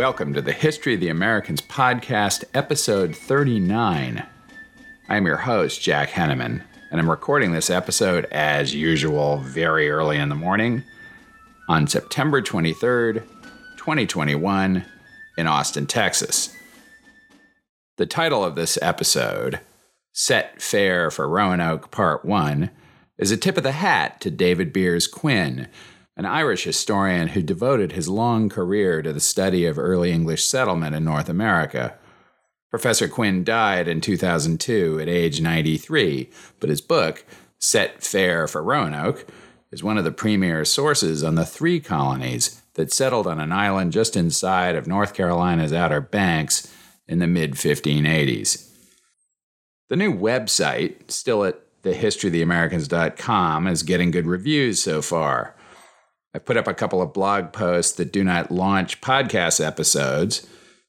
Welcome to the History of the Americans podcast, episode 39. I'm your host, Jack Henneman, and I'm recording this episode as usual very early in the morning on September 23rd, 2021, in Austin, Texas. The title of this episode, Set Fair for Roanoke Part 1, is a tip of the hat to David Beers Quinn an Irish historian who devoted his long career to the study of early English settlement in North America. Professor Quinn died in 2002 at age 93, but his book, Set Fair for Roanoke, is one of the premier sources on the three colonies that settled on an island just inside of North Carolina's Outer Banks in the mid 1580s. The new website, still at thehistoryoftheamericans.com, is getting good reviews so far. I've put up a couple of blog posts that do not launch podcast episodes,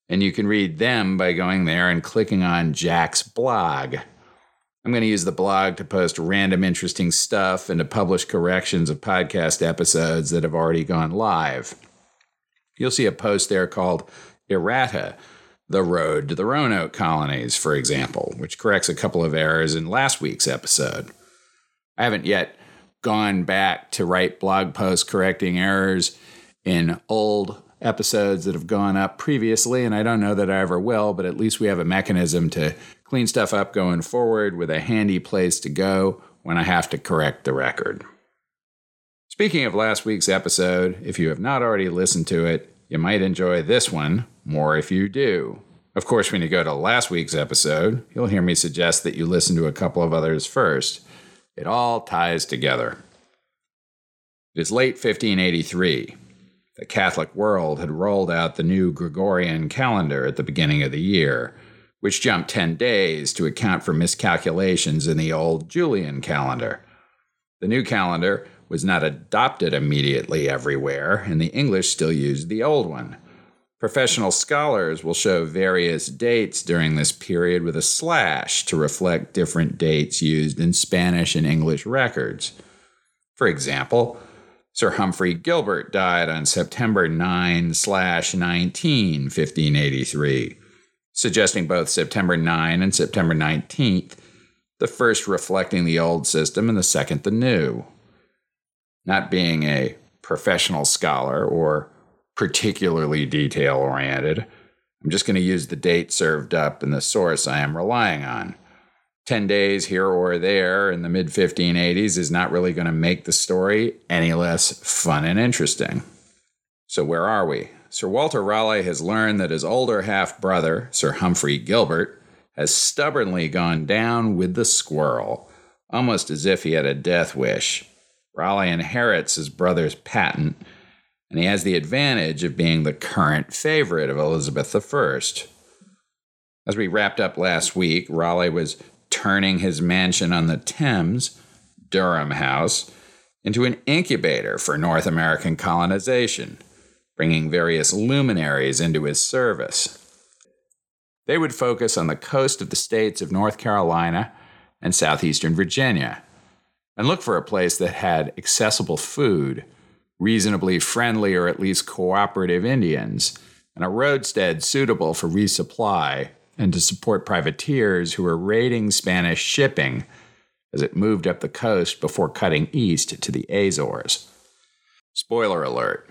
and you can read them by going there and clicking on Jack's blog. I'm going to use the blog to post random interesting stuff and to publish corrections of podcast episodes that have already gone live. You'll see a post there called Errata, the Road to the Roanoke Colonies, for example, which corrects a couple of errors in last week's episode. I haven't yet gone back to write blog posts correcting errors in old episodes that have gone up previously, and I don't know that I ever will, but at least we have a mechanism to clean stuff up going forward with a handy place to go when I have to correct the record. Speaking of last week's episode, if you have not already listened to it, you might enjoy this one more if you do. Of course, when you go to last week's episode, you'll hear me suggest that you listen to a couple of others first. It all ties together. It is late 1583. The Catholic world had rolled out the new Gregorian calendar at the beginning of the year, which jumped 10 days to account for miscalculations in the old Julian calendar. The new calendar was not adopted immediately everywhere, and the English still used the old one. Professional scholars will show various dates during this period with a slash to reflect different dates used in Spanish and English records. For example, Sir Humphrey Gilbert died on September 9 19, 1583, suggesting both September 9 and September 19th, the first reflecting the old system and the second the new. Not being a professional scholar or particularly detail oriented. I'm just going to use the date served up in the source I am relying on. 10 days here or there in the mid 1580s is not really going to make the story any less fun and interesting. So, where are we? Sir Walter Raleigh has learned that his older half brother, Sir Humphrey Gilbert, has stubbornly gone down with the squirrel, almost as if he had a death wish. Raleigh inherits his brother's patent and he has the advantage of being the current favorite of Elizabeth I. As we wrapped up last week, Raleigh was turning his mansion on the Thames, Durham House, into an incubator for North American colonization, bringing various luminaries into his service. They would focus on the coast of the states of North Carolina and southeastern Virginia, and look for a place that had accessible food reasonably friendly or at least cooperative Indians, and a roadstead suitable for resupply and to support privateers who were raiding Spanish shipping as it moved up the coast before cutting east to the Azores. Spoiler alert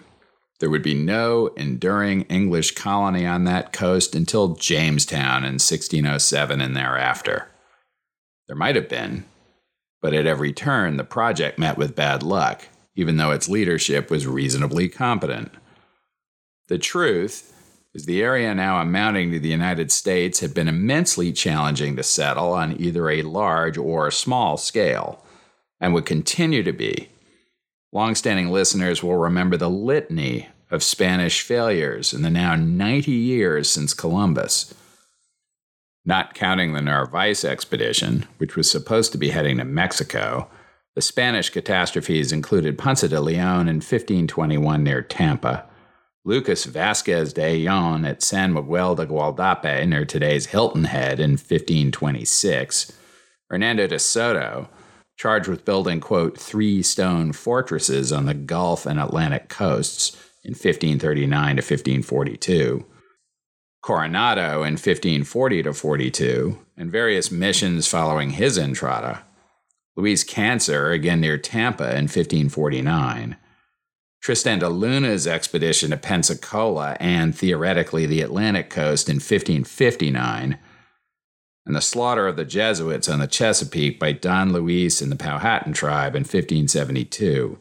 there would be no enduring English colony on that coast until Jamestown in 1607 and thereafter. There might have been, but at every turn the project met with bad luck even though its leadership was reasonably competent. The truth is, the area now amounting to the United States had been immensely challenging to settle on either a large or small scale, and would continue to be. Longstanding listeners will remember the litany of Spanish failures in the now 90 years since Columbus. Not counting the Narvaez expedition, which was supposed to be heading to Mexico, the Spanish catastrophes included Ponce de Leon in 1521 near Tampa, Lucas Vasquez de Ayllon at San Miguel de Gualdape near today's Hilton Head in 1526, Hernando de Soto, charged with building, quote, three stone fortresses on the Gulf and Atlantic coasts in 1539 to 1542, Coronado in 1540 to 42, and various missions following his entrada. Luis Cancer, again near Tampa in 1549. Tristan da Luna's expedition to Pensacola and theoretically the Atlantic coast in 1559, and the slaughter of the Jesuits on the Chesapeake by Don Luis and the Powhatan tribe in 1572.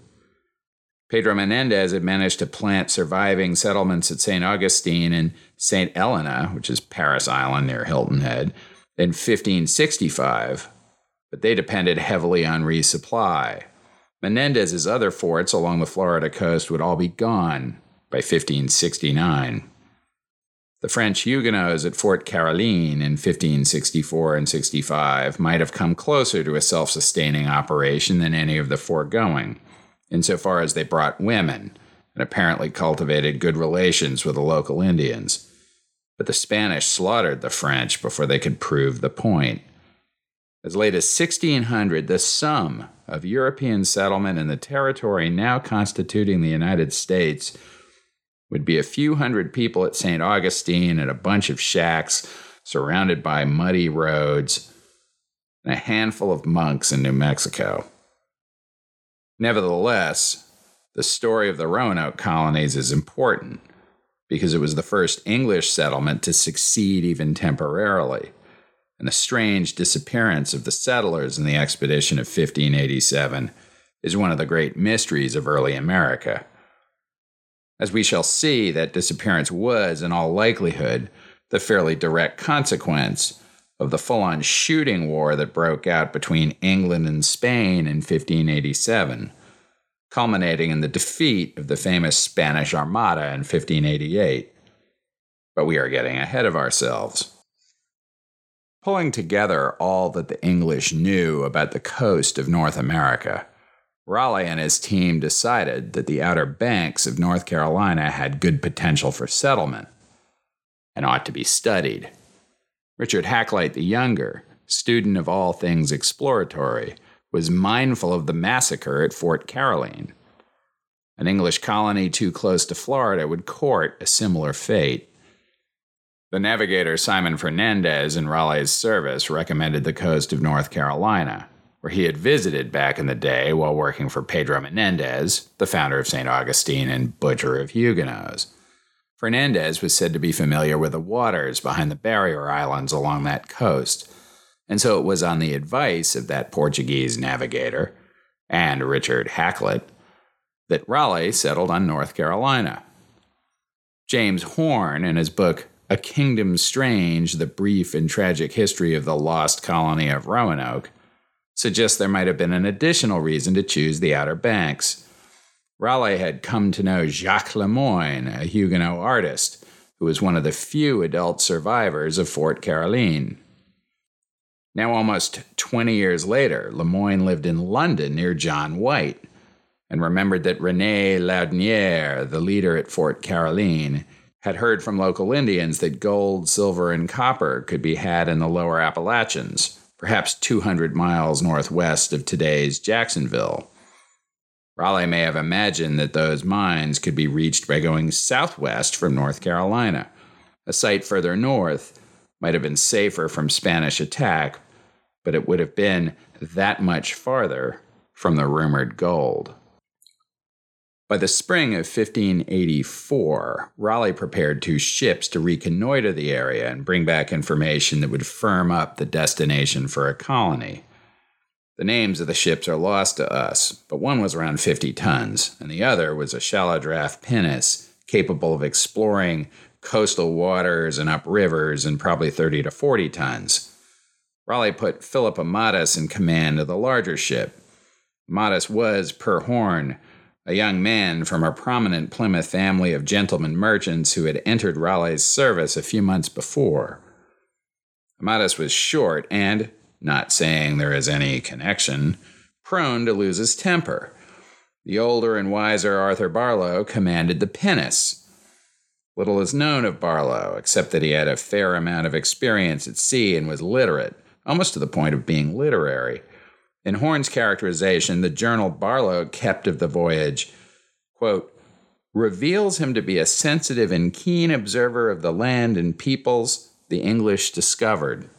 Pedro Menendez had managed to plant surviving settlements at St. Augustine and St. Helena, which is Parris Island near Hilton Head, in 1565, but they depended heavily on resupply. Menendez's other forts along the Florida coast would all be gone by 1569. The French Huguenots at Fort Caroline in 1564 and 65 might have come closer to a self sustaining operation than any of the foregoing, insofar as they brought women and apparently cultivated good relations with the local Indians. But the Spanish slaughtered the French before they could prove the point. As late as 1600, the sum of European settlement in the territory now constituting the United States would be a few hundred people at St. Augustine and a bunch of shacks surrounded by muddy roads and a handful of monks in New Mexico. Nevertheless, the story of the Roanoke colonies is important because it was the first English settlement to succeed even temporarily and the strange disappearance of the settlers in the expedition of 1587 is one of the great mysteries of early America. As we shall see, that disappearance was, in all likelihood, the fairly direct consequence of the full on shooting war that broke out between England and Spain in 1587, culminating in the defeat of the famous Spanish Armada in 1588. But we are getting ahead of ourselves. Pulling together all that the English knew about the coast of North America, Raleigh and his team decided that the Outer Banks of North Carolina had good potential for settlement and ought to be studied. Richard Hakluyt the Younger, student of all things exploratory, was mindful of the massacre at Fort Caroline. An English colony too close to Florida would court a similar fate. The navigator Simon Fernandez in Raleigh's service recommended the coast of North Carolina, where he had visited back in the day while working for Pedro Menendez, the founder of St. Augustine and butcher of Huguenots. Fernandez was said to be familiar with the waters behind the barrier islands along that coast, and so it was on the advice of that Portuguese navigator and Richard Hakluyt that Raleigh settled on North Carolina. James Horn, in his book a Kingdom Strange, the brief and tragic history of the lost colony of Roanoke, suggests there might have been an additional reason to choose the Outer Banks. Raleigh had come to know Jacques Le Moyne, a Huguenot artist, who was one of the few adult survivors of Fort Caroline. Now, almost 20 years later, Le Moyne lived in London near John White and remembered that Rene Laudonnière, the leader at Fort Caroline, had heard from local Indians that gold, silver, and copper could be had in the lower Appalachians, perhaps 200 miles northwest of today's Jacksonville. Raleigh may have imagined that those mines could be reached by going southwest from North Carolina. A site further north might have been safer from Spanish attack, but it would have been that much farther from the rumored gold. By the spring of 1584, Raleigh prepared two ships to reconnoiter the area and bring back information that would firm up the destination for a colony. The names of the ships are lost to us, but one was around 50 tons, and the other was a shallow draft pinnace capable of exploring coastal waters and up rivers and probably 30 to 40 tons. Raleigh put Philip Amadas in command of the larger ship. Amadas was, per Horn, a young man from a prominent Plymouth family of gentlemen merchants who had entered Raleigh's service a few months before. Amadas was short and, not saying there is any connection, prone to lose his temper. The older and wiser Arthur Barlow commanded the pinnace. Little is known of Barlow, except that he had a fair amount of experience at sea and was literate, almost to the point of being literary. In Horn's characterization, the journal Barlow kept of the voyage, quote, reveals him to be a sensitive and keen observer of the land and peoples the English discovered.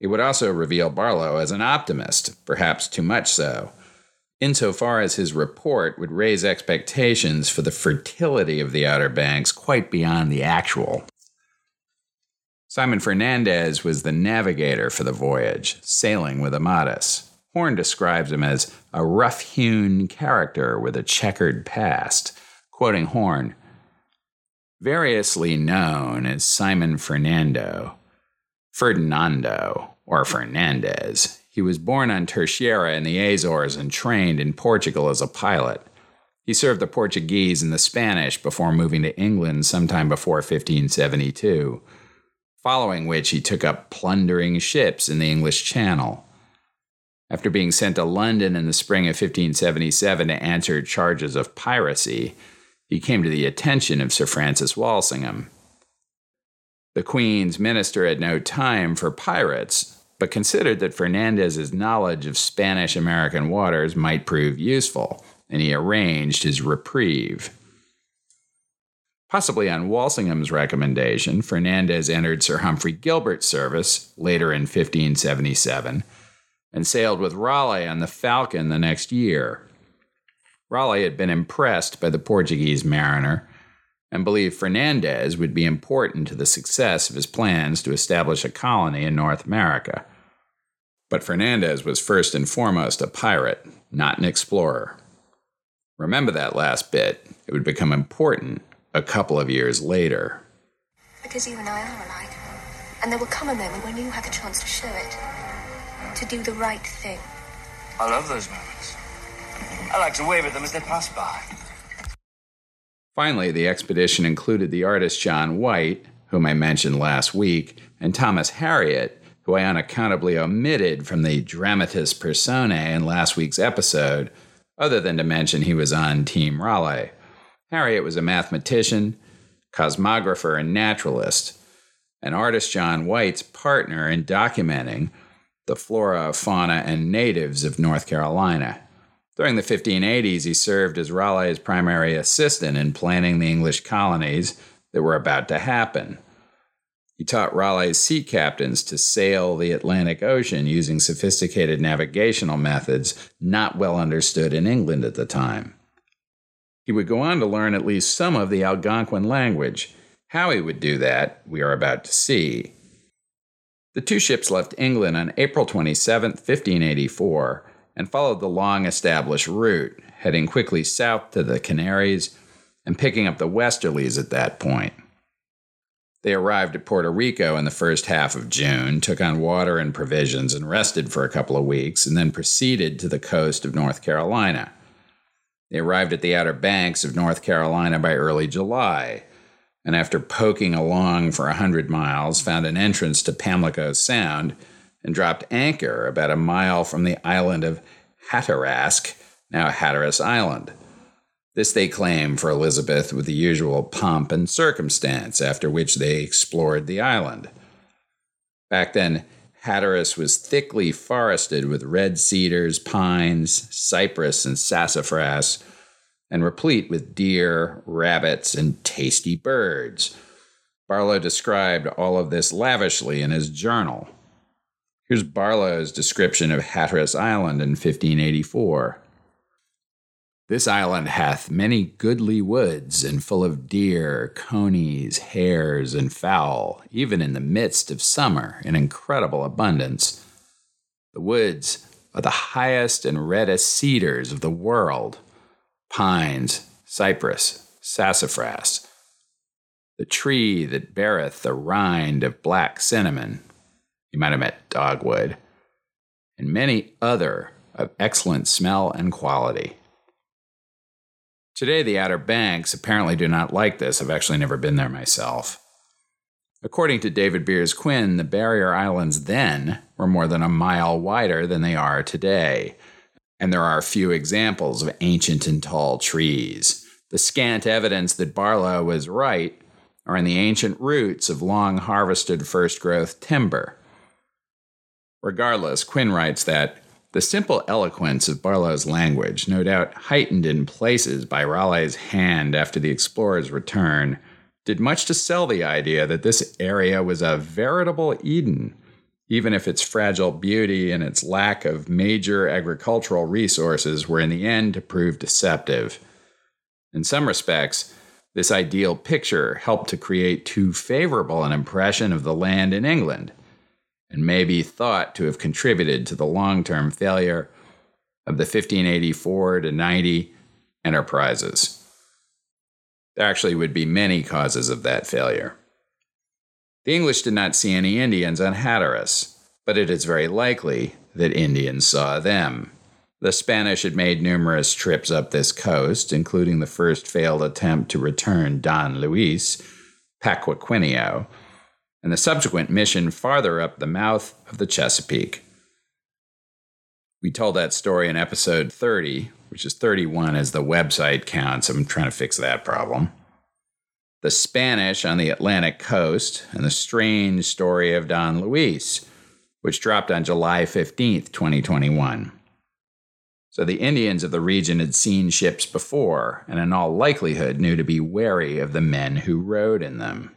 It would also reveal Barlow as an optimist, perhaps too much so, insofar as his report would raise expectations for the fertility of the Outer Banks quite beyond the actual. Simon Fernandez was the navigator for the voyage, sailing with Amadas. Horn describes him as a rough hewn character with a checkered past. Quoting Horn, variously known as Simon Fernando, Ferdinando, or Fernandez, he was born on Terceira in the Azores and trained in Portugal as a pilot. He served the Portuguese and the Spanish before moving to England sometime before 1572 following which he took up plundering ships in the English Channel. After being sent to London in the spring of 1577 to answer charges of piracy, he came to the attention of Sir Francis Walsingham. The Queen's minister had no time for pirates, but considered that Fernandez's knowledge of Spanish American waters might prove useful, and he arranged his reprieve. Possibly on Walsingham's recommendation, Fernandez entered Sir Humphrey Gilbert's service later in 1577 and sailed with Raleigh on the Falcon the next year. Raleigh had been impressed by the Portuguese mariner and believed Fernandez would be important to the success of his plans to establish a colony in North America. But Fernandez was first and foremost a pirate, not an explorer. Remember that last bit, it would become important a couple of years later. Because you and I are alike. And there will come a moment when you have a chance to show it. To do the right thing. I love those moments. I like to wave at them as they pass by. Finally, the expedition included the artist John White, whom I mentioned last week, and Thomas Harriot, who I unaccountably omitted from the dramatis personae in last week's episode, other than to mention he was on Team Raleigh. Harriot was a mathematician, cosmographer, and naturalist, and artist John White's partner in documenting the flora, fauna, and natives of North Carolina. During the 1580s, he served as Raleigh's primary assistant in planning the English colonies that were about to happen. He taught Raleigh's sea captains to sail the Atlantic Ocean using sophisticated navigational methods not well understood in England at the time. He would go on to learn at least some of the Algonquin language. How he would do that, we are about to see. The two ships left England on April 27, 1584, and followed the long established route, heading quickly south to the Canaries and picking up the westerlies at that point. They arrived at Puerto Rico in the first half of June, took on water and provisions, and rested for a couple of weeks, and then proceeded to the coast of North Carolina. They arrived at the Outer Banks of North Carolina by early July, and after poking along for a hundred miles, found an entrance to Pamlico Sound and dropped anchor about a mile from the island of Hatteras, now Hatteras Island. This they claim for Elizabeth with the usual pomp and circumstance, after which they explored the island. Back then, Hatteras was thickly forested with red cedars, pines, cypress, and sassafras, and replete with deer, rabbits, and tasty birds. Barlow described all of this lavishly in his journal. Here's Barlow's description of Hatteras Island in 1584. This island hath many goodly woods, and full of deer, conies, hares, and fowl, even in the midst of summer in incredible abundance. The woods are the highest and reddest cedars of the world pines, cypress, sassafras, the tree that beareth the rind of black cinnamon. You might have met dogwood, and many other of excellent smell and quality. Today, the Outer Banks apparently do not like this. I've actually never been there myself. According to David Beers Quinn, the barrier islands then were more than a mile wider than they are today, and there are few examples of ancient and tall trees. The scant evidence that Barlow was right are in the ancient roots of long harvested first growth timber. Regardless, Quinn writes that The simple eloquence of Barlow's language, no doubt heightened in places by Raleigh's hand after the explorer's return, did much to sell the idea that this area was a veritable Eden, even if its fragile beauty and its lack of major agricultural resources were in the end to prove deceptive. In some respects, this ideal picture helped to create too favorable an impression of the land in England and may be thought to have contributed to the long term failure of the 1584 to 90 enterprises. There actually would be many causes of that failure. The English did not see any Indians on Hatteras, but it is very likely that Indians saw them. The Spanish had made numerous trips up this coast, including the first failed attempt to return Don Luis, Paquiquineo, and the subsequent mission farther up the mouth of the Chesapeake. We told that story in episode 30, which is 31 as the website counts. I'm trying to fix that problem. The Spanish on the Atlantic coast, and the strange story of Don Luis, which dropped on July 15th, 2021. So the Indians of the region had seen ships before, and in all likelihood knew to be wary of the men who rode in them.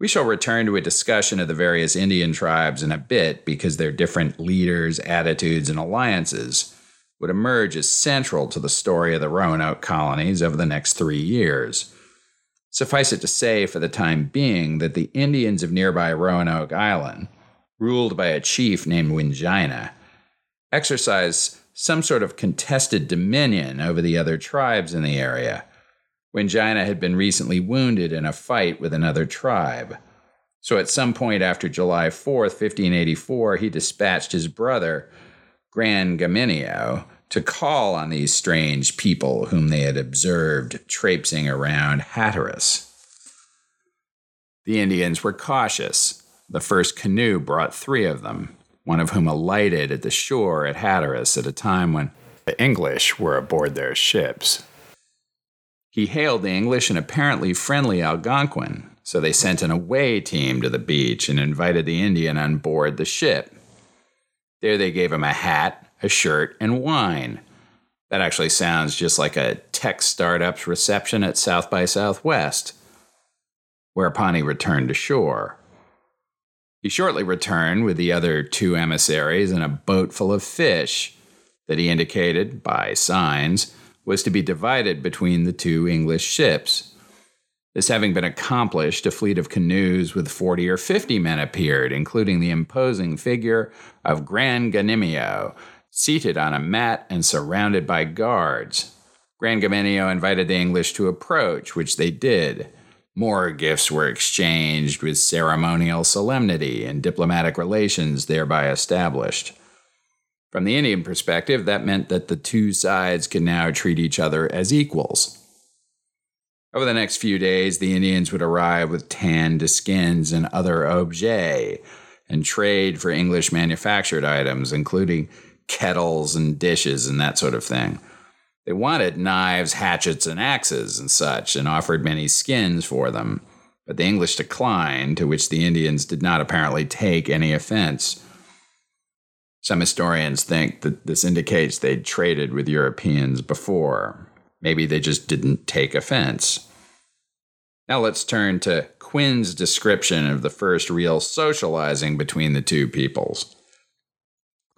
We shall return to a discussion of the various Indian tribes in a bit because their different leaders, attitudes, and alliances would emerge as central to the story of the Roanoke colonies over the next three years. Suffice it to say, for the time being, that the Indians of nearby Roanoke Island, ruled by a chief named Wingina, exercise some sort of contested dominion over the other tribes in the area Wingina had been recently wounded in a fight with another tribe. So at some point after July 4th, 1584, he dispatched his brother, Granganimeo, to call on these strange people whom they had observed traipsing around Hatteras. The Indians were cautious. The first canoe brought three of them, one of whom alighted at the shore at Hatteras at a time when the English were aboard their ships. He hailed the English and apparently friendly Algonquin, so they sent an away team to the beach and invited the Indian on board the ship. There they gave him a hat, a shirt, and wine. That actually sounds just like a tech startup's reception at South by Southwest. Whereupon he returned to shore. He shortly returned with the other two emissaries and a boat full of fish that he indicated, by signs, was to be divided between the two English ships. This having been accomplished, a fleet of canoes with 40 or 50 men appeared, including the imposing figure of Granganimeo, seated on a mat and surrounded by guards. Granganimeo invited the English to approach, which they did. More gifts were exchanged with ceremonial solemnity and diplomatic relations thereby established. From the Indian perspective, that meant that the two sides could now treat each other as equals. Over the next few days, the Indians would arrive with tanned skins and other objets and trade for English manufactured items, including kettles and dishes and that sort of thing. They wanted knives, hatchets, and axes and such, and offered many skins for them, but the English declined, to which the Indians did not apparently take any offense. Some historians think that this indicates they'd traded with Europeans before. Maybe they just didn't take offense. Now let's turn to Quinn's description of the first real socializing between the two peoples.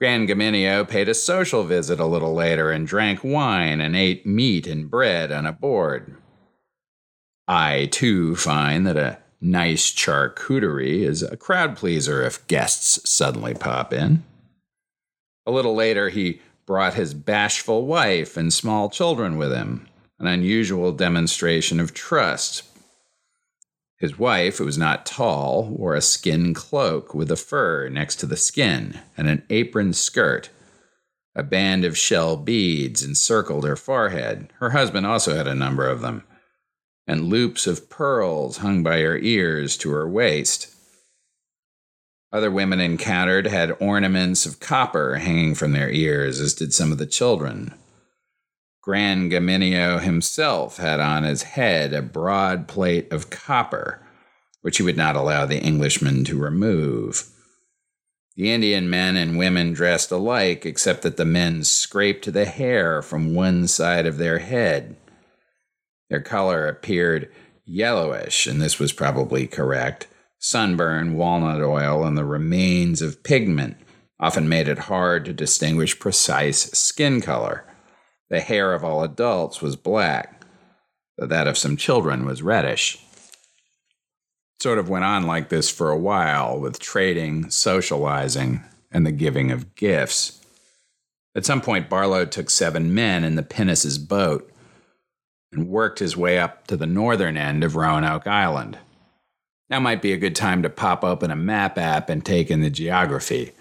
Granganimeo paid a social visit a little later and drank wine and ate meat and bread on a board. I, too, find that a nice charcuterie is a crowd pleaser if guests suddenly pop in. A little later, he brought his bashful wife and small children with him, an unusual demonstration of trust. His wife, who was not tall, wore a skin cloak with a fur next to the skin and an apron skirt. A band of shell beads encircled her forehead. Her husband also had a number of them, and loops of pearls hung by her ears to her waist. Other women encountered had ornaments of copper hanging from their ears, as did some of the children. Granganimeo himself had on his head a broad plate of copper, which he would not allow the Englishman to remove. The Indian men and women dressed alike, except that the men scraped the hair from one side of their head. Their color appeared yellowish, and this was probably correct. Sunburn, walnut oil, and the remains of pigment often made it hard to distinguish precise skin color. The hair of all adults was black, though that of some children was reddish sort of went on like this for a while with trading, socializing, and the giving of gifts. At some point, Barlow took seven men in the Pinnace's boat and worked his way up to the northern end of Roanoke Island. Now might be a good time to pop open a map app and take in the geography.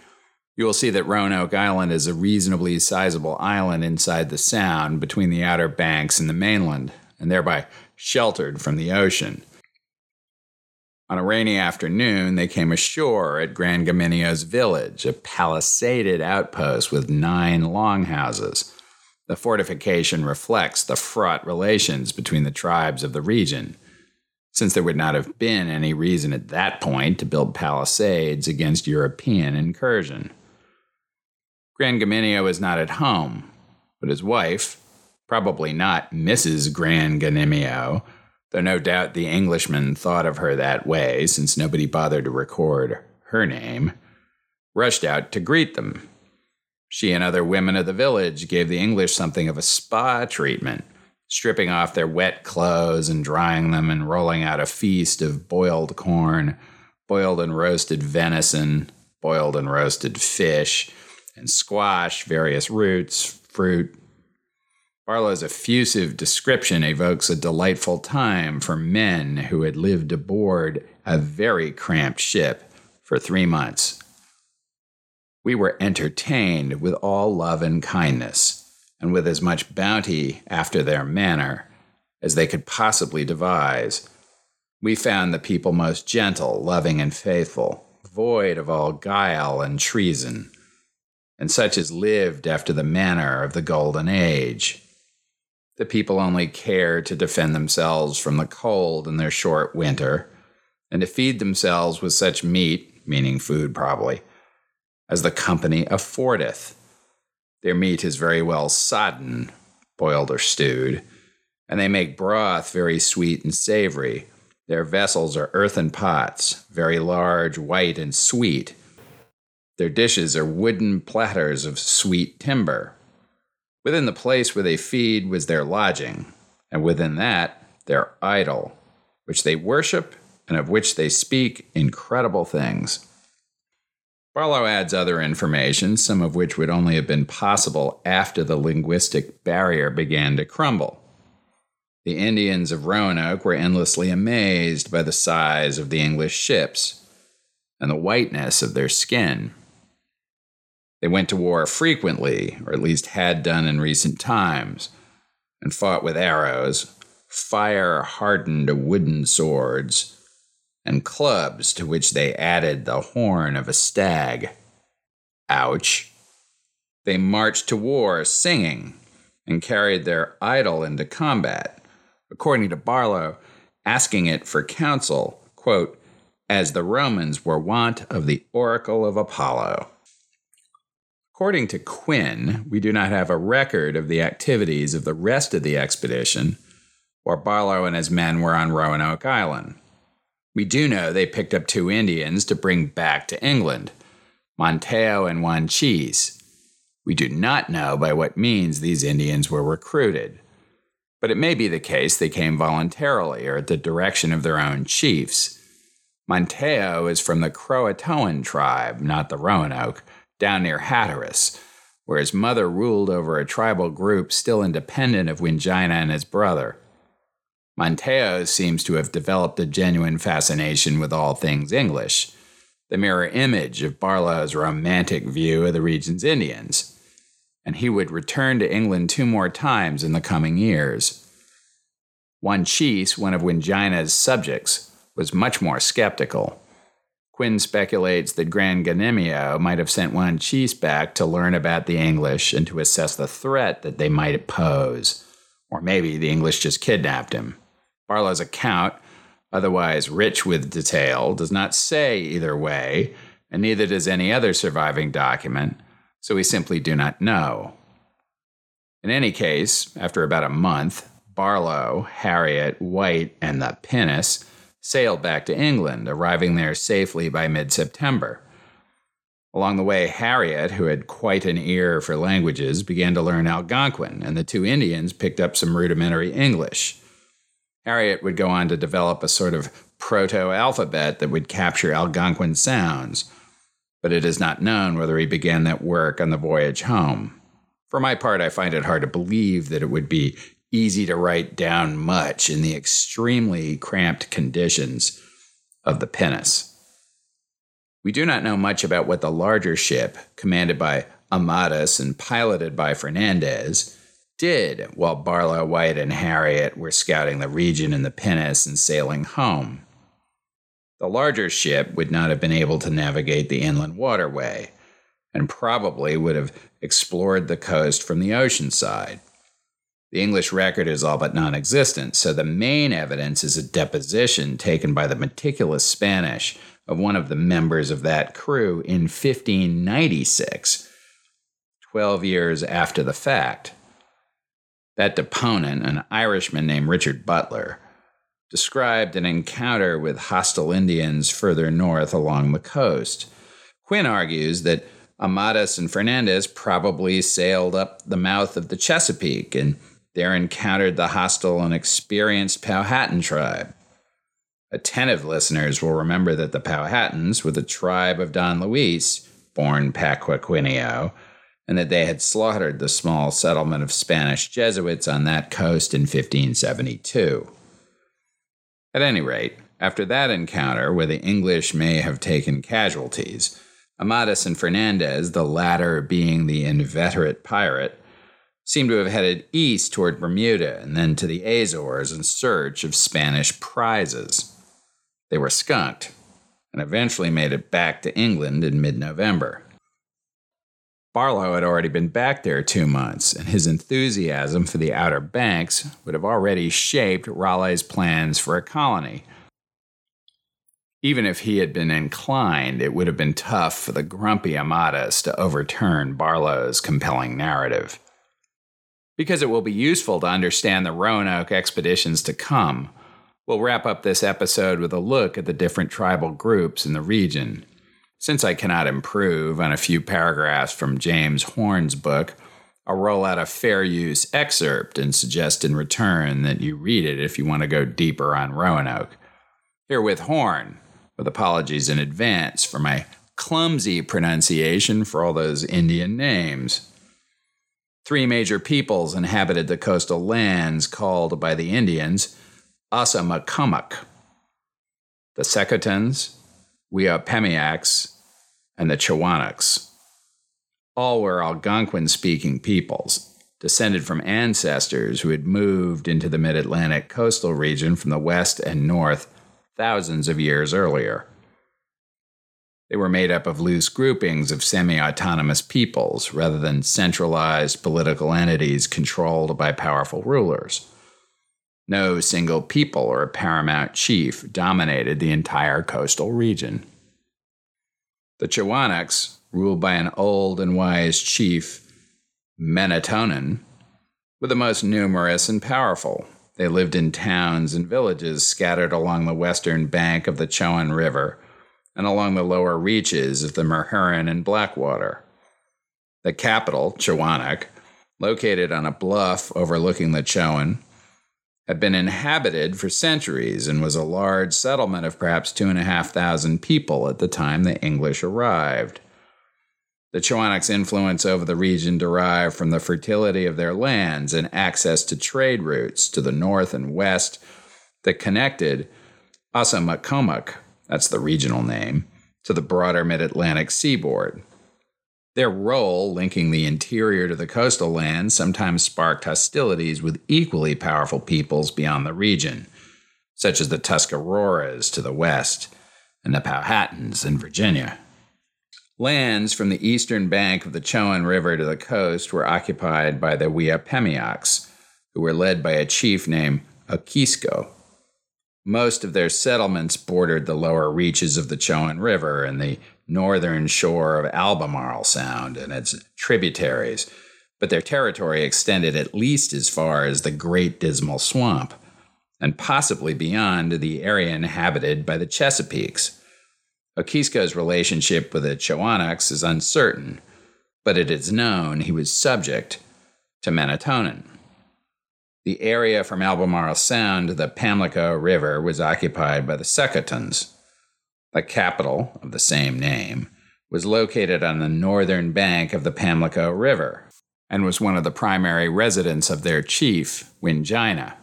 You will see that Roanoke Island is a reasonably sizable island inside the sound between the Outer Banks and the mainland, and thereby sheltered from the ocean. On a rainy afternoon, they came ashore at Granganimeo's village, a palisaded outpost with nine longhouses. The fortification reflects the fraught relations between the tribes of the region, since there would not have been any reason at that point to build palisades against European incursion. Granganimeo was not at home, but his wife, probably not Mrs. Granganimeo, though no doubt the Englishman thought of her that way since nobody bothered to record her name, rushed out to greet them. She and other women of the village gave the English something of a spa treatment, stripping off their wet clothes and drying them and rolling out a feast of boiled corn, boiled and roasted venison, boiled and roasted fish, and squash, various roots, fruit, Barlow's effusive description evokes a delightful time for men who had lived aboard a very cramped ship for three months. We were entertained with all love and kindness, and with as much bounty after their manner as they could possibly devise. We found the people most gentle, loving, and faithful, void of all guile and treason, and such as lived after the manner of the Golden Age. The people only care to defend themselves from the cold in their short winter, and to feed themselves with such meat, meaning food probably, as the company affordeth. Their meat is very well sodden, boiled or stewed, and they make broth very sweet and savory. Their vessels are earthen pots, very large, white, and sweet. Their dishes are wooden platters of sweet timber, Within the place where they feed was their lodging, and within that, their idol, which they worship and of which they speak incredible things. Barlow adds other information, some of which would only have been possible after the linguistic barrier began to crumble. The Indians of Roanoke were endlessly amazed by the size of the English ships and the whiteness of their skin. They went to war frequently, or at least had done in recent times, and fought with arrows, fire hardened wooden swords, and clubs to which they added the horn of a stag. Ouch. They marched to war singing and carried their idol into combat, according to Barlow, asking it for counsel, quote, as the Romans were wont of the oracle of Apollo. According to Quinn, we do not have a record of the activities of the rest of the expedition while Barlow and his men were on Roanoke Island. We do know they picked up two Indians to bring back to England, Manteo and Wanchese. We do not know by what means these Indians were recruited, but it may be the case they came voluntarily or at the direction of their own chiefs. Manteo is from the Croatoan tribe, not the Roanoke, down near Hatteras, where his mother ruled over a tribal group still independent of Wingina and his brother. Manteo seems to have developed a genuine fascination with all things English, the mirror image of Barlow's romantic view of the region's Indians, and he would return to England two more times in the coming years. Wanchese, one of Wingina's subjects, was much more skeptical. Quinn speculates that Granganimeo might have sent Wanchese back to learn about the English and to assess the threat that they might pose. Or maybe the English just kidnapped him. Barlow's account, otherwise rich with detail, does not say either way, and neither does any other surviving document, so we simply do not know. In any case, after about a month, Barlow, Harriot, White, and the pinnace sailed back to England, arriving there safely by mid September. Along the way, Harriot, who had quite an ear for languages, began to learn Algonquin, and the two Indians picked up some rudimentary English. Harriot would go on to develop a sort of proto alphabet that would capture Algonquin sounds, but it is not known whether he began that work on the voyage home. For my part, I find it hard to believe that it would be easy to write down much in the extremely cramped conditions of the pinnace. We do not know much about what the larger ship, commanded by Amadas and piloted by Fernandez, did while Barlow, White, and Harriot were scouting the region in the pinnace and sailing home. The larger ship would not have been able to navigate the inland waterway and probably would have explored the coast from the ocean side. The English record is all but non existent, so the main evidence is a deposition taken by the meticulous Spanish of one of the members of that crew in 1596, 12 years after the fact. That deponent, an Irishman named Richard Butler, described an encounter with hostile Indians further north along the coast. Quinn argues that Amadas and Fernandez probably sailed up the mouth of the Chesapeake and there encountered the hostile and experienced Powhatan tribe. Attentive listeners will remember that the Powhatans were the tribe of Don Luis, born Paquiquineo, and that they had slaughtered the small settlement of Spanish Jesuits on that coast in 1572. At any rate, after that encounter, where the English may have taken casualties, Amadas and Fernandez, the latter being the inveterate pirate, seem to have headed east toward Bermuda and then to the Azores in search of Spanish prizes. They were skunked and eventually made it back to England in mid November. Barlow had already been back there two months, and his enthusiasm for the Outer Banks would have already shaped Raleigh's plans for a colony. Even if he had been inclined, it would have been tough for the grumpy Amadas to overturn Barlow's compelling narrative. Because it will be useful to understand the Roanoke expeditions to come, We'll wrap up this episode with a look at the different tribal groups in the region. Since I cannot improve on a few paragraphs from James Horn's book, I'll roll out a fair use excerpt and suggest in return that you read it if you want to go deeper on Roanoke. Here with Horn, with apologies in advance for my clumsy pronunciation for all those Indian names. Three major peoples inhabited the coastal lands called by the Indians Assamaquamuk, the Secotans, Weapemiacs, and the Chewaniks. All were Algonquin speaking peoples, descended from ancestors who had moved into the mid Atlantic coastal region from the west and north thousands of years earlier. They were made up of loose groupings of semi autonomous peoples rather than centralized political entities controlled by powerful rulers. No single people or paramount chief dominated the entire coastal region. The Chewaniks, ruled by an old and wise chief, Menatonon, were the most numerous and powerful. They lived in towns and villages scattered along the western bank of the Chowan River and along the lower reaches of the Meherrin and Blackwater. The capital, Chewanik, located on a bluff overlooking the Chowan, had been inhabited for centuries and was a large settlement of perhaps two and a half thousand people at the time the English arrived. The Chewaniks' influence over the region derived from the fertility of their lands and access to trade routes to the north and west that connected Assamaquamuk, that's the regional name, to the broader mid Atlantic seaboard. Their role, linking the interior to the coastal lands, sometimes sparked hostilities with equally powerful peoples beyond the region, such as the Tuscaroras to the west and the Powhatans in Virginia. Lands from the eastern bank of the Chowan River to the coast were occupied by the Weapemiacs, who were led by a chief named Okisko. Most of their settlements bordered the lower reaches of the Chowan River and the northern shore of Albemarle Sound and its tributaries, but their territory extended at least as far as the Great Dismal Swamp, and possibly beyond the area inhabited by the Chesapeakes. Okisko's relationship with the Chowanoks is uncertain, but it is known he was subject to Menatonon. The area from Albemarle Sound to the Pamlico River was occupied by the Secotans. The capital, of the same name, was located on the northern bank of the Pamlico River and was one of the primary residents of their chief, Wingina.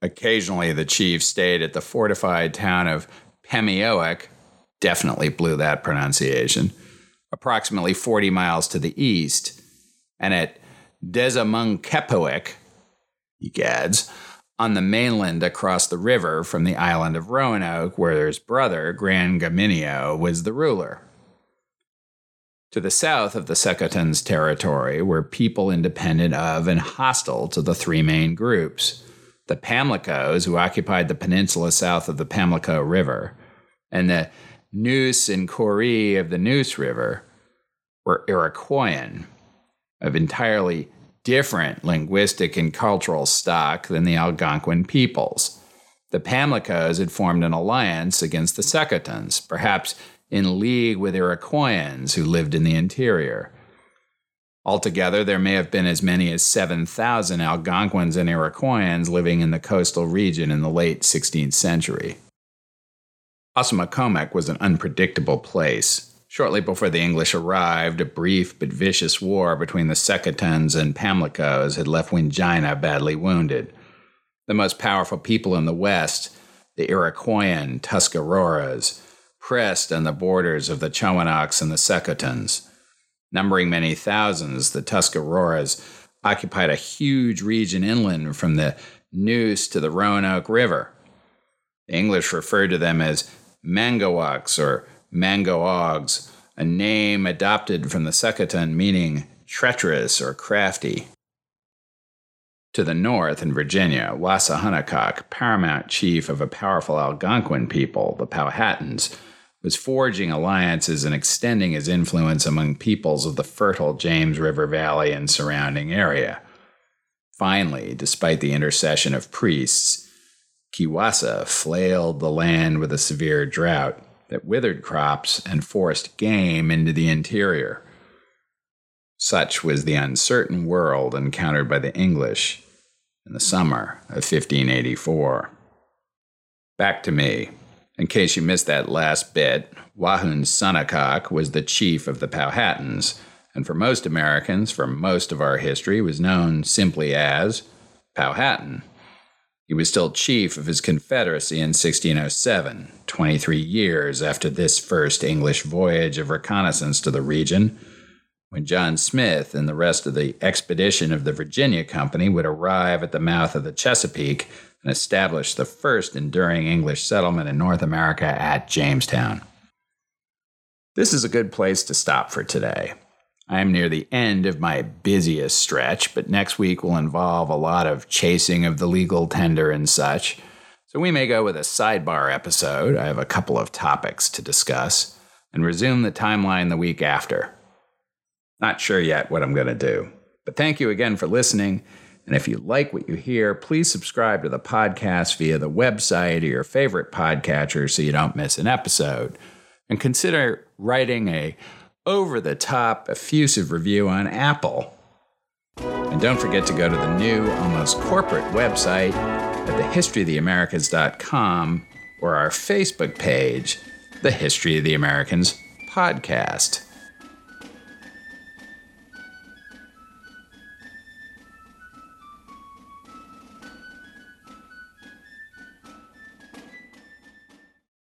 Occasionally, the chief stayed at the fortified town of Pomeiooc, definitely blew that pronunciation, approximately 40 miles to the east, and at Dasemunkepeuc, egads, on the mainland across the river from the island of Roanoke, where his brother, Granganimeo, was the ruler. To the south of the Secotans' territory were people independent of and hostile to the three main groups the Pamlicos, who occupied the peninsula south of the Pamlico River, and the Neuse and Coree of the Neuse River were Iroquoian, of entirely different linguistic and cultural stock than the Algonquin peoples. The Pamlicos had formed an alliance against the Secotans, perhaps in league with Iroquoians who lived in the interior. Altogether, there may have been as many as 7,000 Algonquins and Iroquoians living in the coastal region in the late 16th century. Ossomocomuck was an unpredictable place. Shortly before the English arrived, a brief but vicious war between the Secotans and Pamlicos had left Wingina badly wounded. The most powerful people in the West, the Iroquoian Tuscaroras, pressed on the borders of the Chowanoks and the Secotans. Numbering many thousands, the Tuscaroras occupied a huge region inland from the Neuse to the Roanoke River. The English referred to them as Mangowoks or Mangoaugs, a name adopted from the Secotan meaning treacherous or crafty. To the north in Virginia, Wahunsonacock, paramount chief of a powerful Algonquin people, the Powhatans, was forging alliances and extending his influence among peoples of the fertile James River Valley and surrounding area. Finally, despite the intercession of priests, Kiwasa flailed the land with a severe drought that withered crops and forced game into the interior. Such was the uncertain world encountered by the English in the summer of 1584. Back to me. In case you missed that last bit, Wahunsonacock was the chief of the Powhatans, and for most Americans, for most of our history, was known simply as Powhatan. He was still chief of his confederacy in 1607, 23 years after this first English voyage of reconnaissance to the region, when John Smith and the rest of the expedition of the Virginia Company would arrive at the mouth of the Chesapeake and establish the first enduring English settlement in North America at Jamestown. This is a good place to stop for today. I am near the end of my busiest stretch, but next week will involve a lot of chasing of the legal tender and such. So we may go with a sidebar episode. I have a couple of topics to discuss and resume the timeline the week after. Not sure yet what I'm going to do, but thank you again for listening and if you like what you hear, please subscribe to the podcast via the website or your favorite podcatcher so you don't miss an episode. And consider writing a over the top effusive review on Apple. And don't forget to go to the new, almost corporate website at thehistoryoftheamericans.com or our Facebook page, The History of the Americans Podcast.